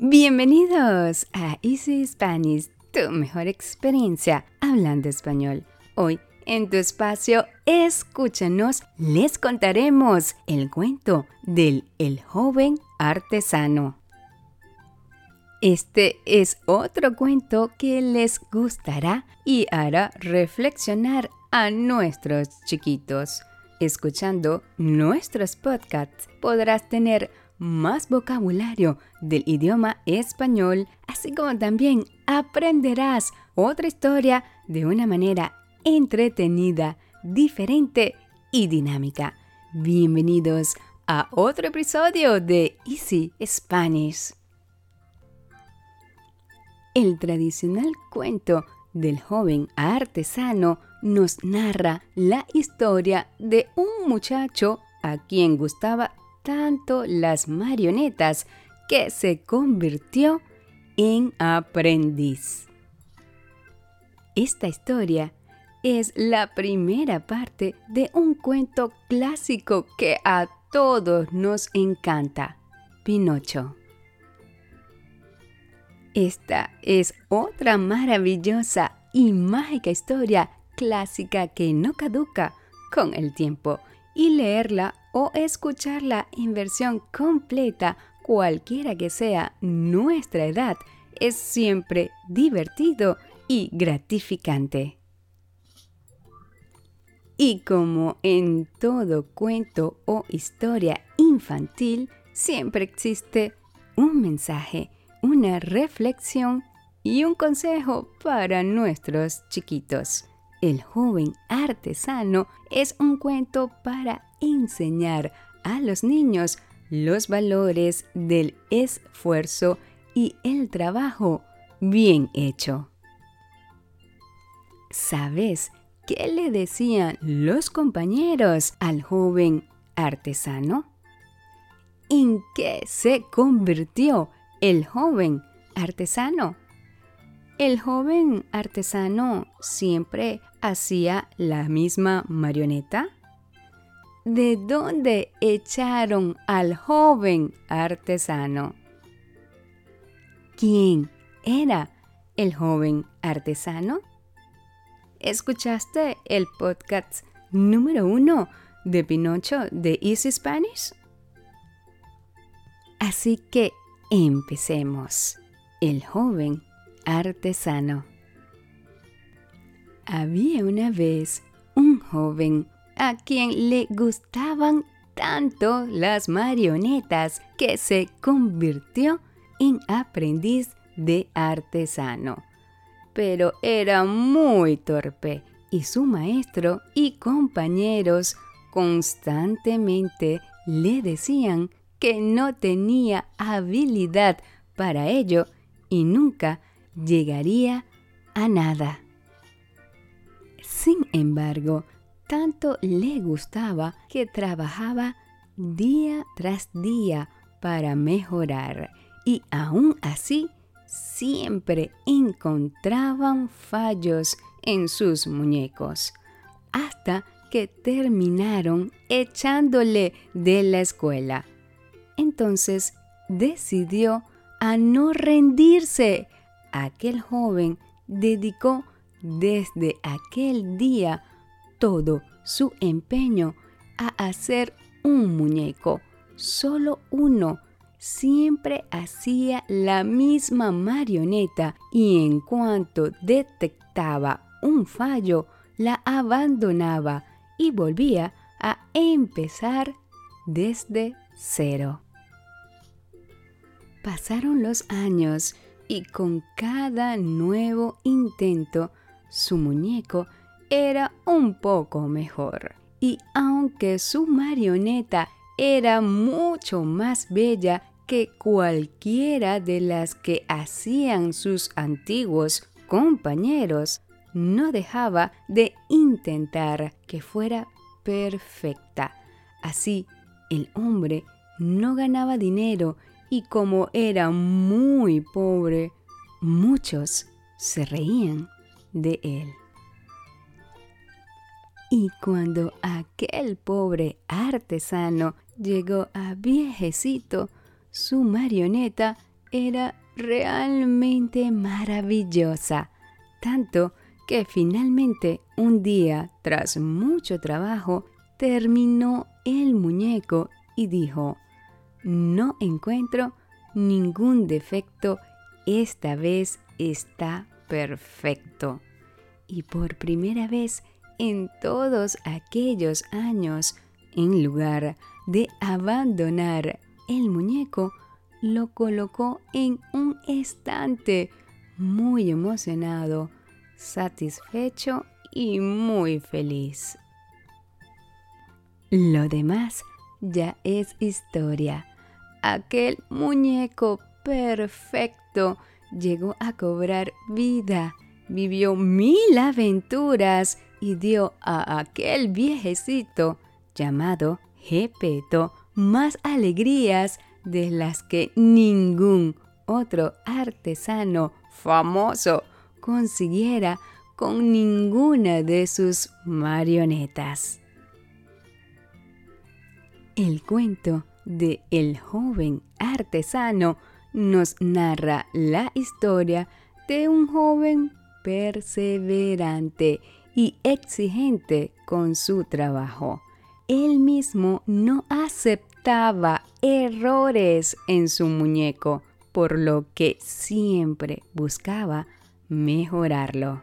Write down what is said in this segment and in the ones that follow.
Bienvenidos a Easy Spanish, tu mejor experiencia hablando español. Hoy en tu espacio Escúchanos les contaremos el cuento del El joven artesano. Este es otro cuento que les gustará y hará reflexionar a nuestros chiquitos. Escuchando nuestros podcasts podrás tener más vocabulario del idioma español, así como también aprenderás otra historia de una manera entretenida, diferente y dinámica. Bienvenidos a otro episodio de Easy Spanish. El tradicional cuento del joven artesano nos narra la historia de un muchacho a quien gustaba tanto las marionetas que se convirtió en aprendiz. Esta historia es la primera parte de un cuento clásico que a todos nos encanta, Pinocho. Esta es otra maravillosa y mágica historia clásica que no caduca con el tiempo y leerla o escucharla en versión completa, cualquiera que sea nuestra edad, es siempre divertido y gratificante. Y como en todo cuento o historia infantil, siempre existe un mensaje, una reflexión y un consejo para nuestros chiquitos. El joven artesano es un cuento para enseñar a los niños los valores del esfuerzo y el trabajo bien hecho. ¿Sabes qué le decían los compañeros al joven artesano? ¿En qué se convirtió el joven artesano? El joven artesano siempre hacía la misma marioneta. ¿De dónde echaron al joven artesano? ¿Quién era el joven artesano? ¿Escuchaste el podcast número uno de Pinocho de Easy Spanish? Así que empecemos. El joven artesano. Había una vez un joven a quien le gustaban tanto las marionetas que se convirtió en aprendiz de artesano. Pero era muy torpe y su maestro y compañeros constantemente le decían que no tenía habilidad para ello y nunca llegaría a nada. Sin embargo, tanto le gustaba que trabajaba día tras día para mejorar y aún así siempre encontraban fallos en sus muñecos, hasta que terminaron echándole de la escuela. Entonces decidió a no rendirse aquel joven dedicó desde aquel día todo su empeño a hacer un muñeco, solo uno. Siempre hacía la misma marioneta y en cuanto detectaba un fallo, la abandonaba y volvía a empezar desde cero. Pasaron los años y con cada nuevo intento su muñeco era un poco mejor. Y aunque su marioneta era mucho más bella que cualquiera de las que hacían sus antiguos compañeros, no dejaba de intentar que fuera perfecta. Así, el hombre no ganaba dinero y como era muy pobre, muchos se reían de él. Y cuando aquel pobre artesano llegó a viejecito, su marioneta era realmente maravillosa, tanto que finalmente un día, tras mucho trabajo, terminó el muñeco y dijo, no encuentro ningún defecto, esta vez está perfecto. Y por primera vez en todos aquellos años, en lugar de abandonar el muñeco, lo colocó en un estante, muy emocionado, satisfecho y muy feliz. Lo demás ya es historia. Aquel muñeco perfecto llegó a cobrar vida, vivió mil aventuras y dio a aquel viejecito llamado Gepeto más alegrías de las que ningún otro artesano famoso consiguiera con ninguna de sus marionetas. El cuento de El joven artesano nos narra la historia de un joven perseverante y exigente con su trabajo. Él mismo no aceptaba errores en su muñeco, por lo que siempre buscaba mejorarlo.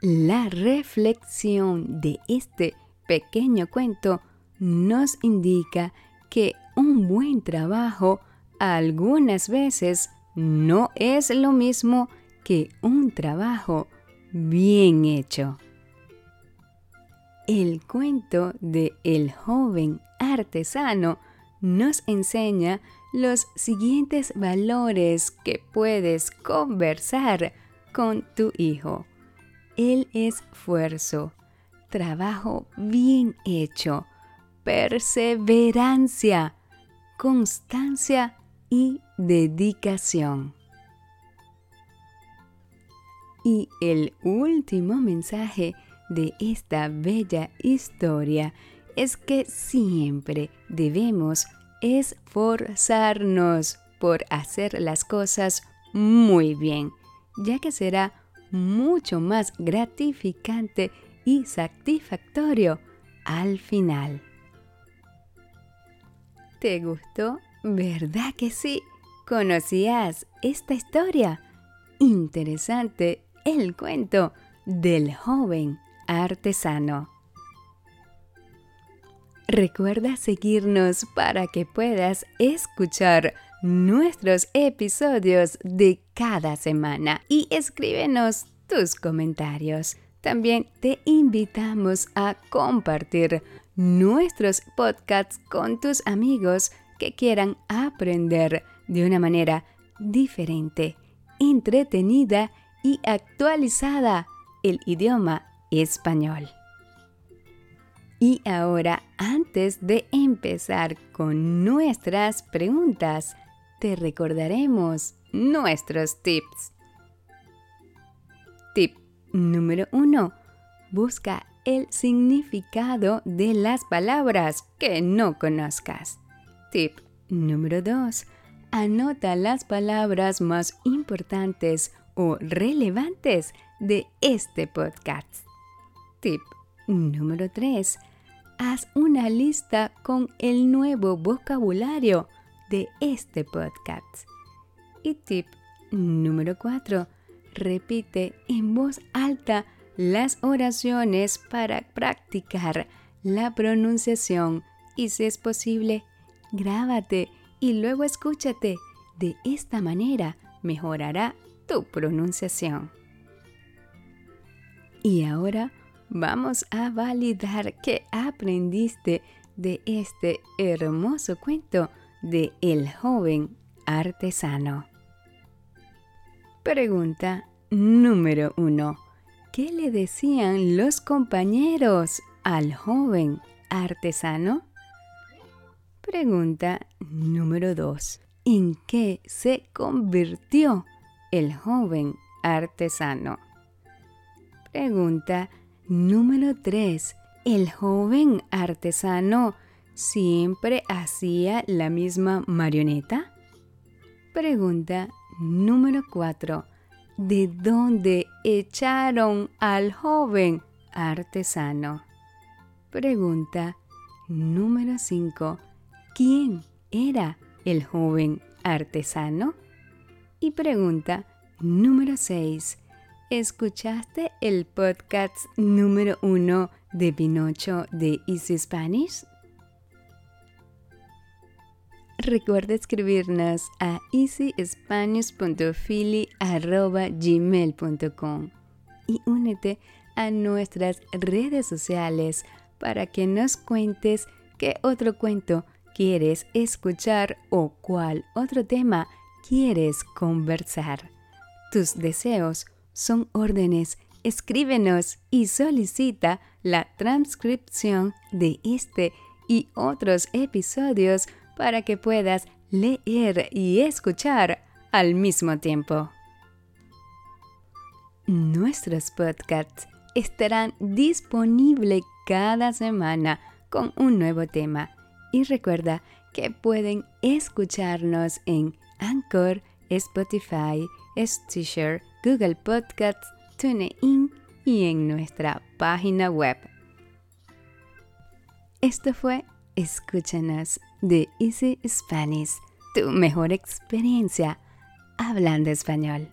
La reflexión de este pequeño cuento nos indica que un buen trabajo algunas veces no es lo mismo que un trabajo bien hecho. El cuento de El joven artesano nos enseña los siguientes valores que puedes conversar con tu hijo. El esfuerzo, trabajo bien hecho, perseverancia, constancia y dedicación. Y el último mensaje de esta bella historia es que siempre debemos esforzarnos por hacer las cosas muy bien, ya que será mucho más gratificante y satisfactorio al final. ¿Te gustó? ¿Verdad que sí? ¿Conocías esta historia? Interesante el cuento del joven artesano. Recuerda seguirnos para que puedas escuchar nuestros episodios de cada semana y escríbenos tus comentarios. También te invitamos a compartir nuestros podcasts con tus amigos que quieran aprender de una manera diferente, entretenida y actualizada el idioma español. Y ahora, antes de empezar con nuestras preguntas, te recordaremos nuestros tips. Número 1. Busca el significado de las palabras que no conozcas. Tip número 2. Anota las palabras más importantes o relevantes de este podcast. Tip número 3. Haz una lista con el nuevo vocabulario de este podcast. Y tip número 4. Repite en voz alta las oraciones para practicar la pronunciación y si es posible, grábate y luego escúchate. De esta manera mejorará tu pronunciación. Y ahora vamos a validar que aprendiste de este hermoso cuento de El joven artesano. Pregunta número uno. ¿Qué le decían los compañeros al joven artesano? Pregunta número 2. ¿En qué se convirtió el joven artesano? Pregunta número 3. ¿El joven artesano siempre hacía la misma marioneta? Pregunta número 4. ¿De dónde echaron al joven artesano? Pregunta número 5. ¿Quién era el joven artesano? Y pregunta número 6. ¿Escuchaste el podcast número 1 de Pinocho de Easy Spanish? Recuerda escribirnos a easyspanish.philly.gmail.com y únete a nuestras redes sociales para que nos cuentes qué otro cuento quieres escuchar o cuál otro tema quieres conversar. Tus deseos son órdenes. Escríbenos y solicita la transcripción de este y otros episodios para que puedas leer y escuchar al mismo tiempo. Nuestros podcasts estarán disponibles cada semana con un nuevo tema. Y recuerda que pueden escucharnos en Anchor, Spotify, Stitcher, Google Podcasts, TuneIn y en nuestra página web. Esto fue Escúchanos de Easy Spanish, tu mejor experiencia hablando español.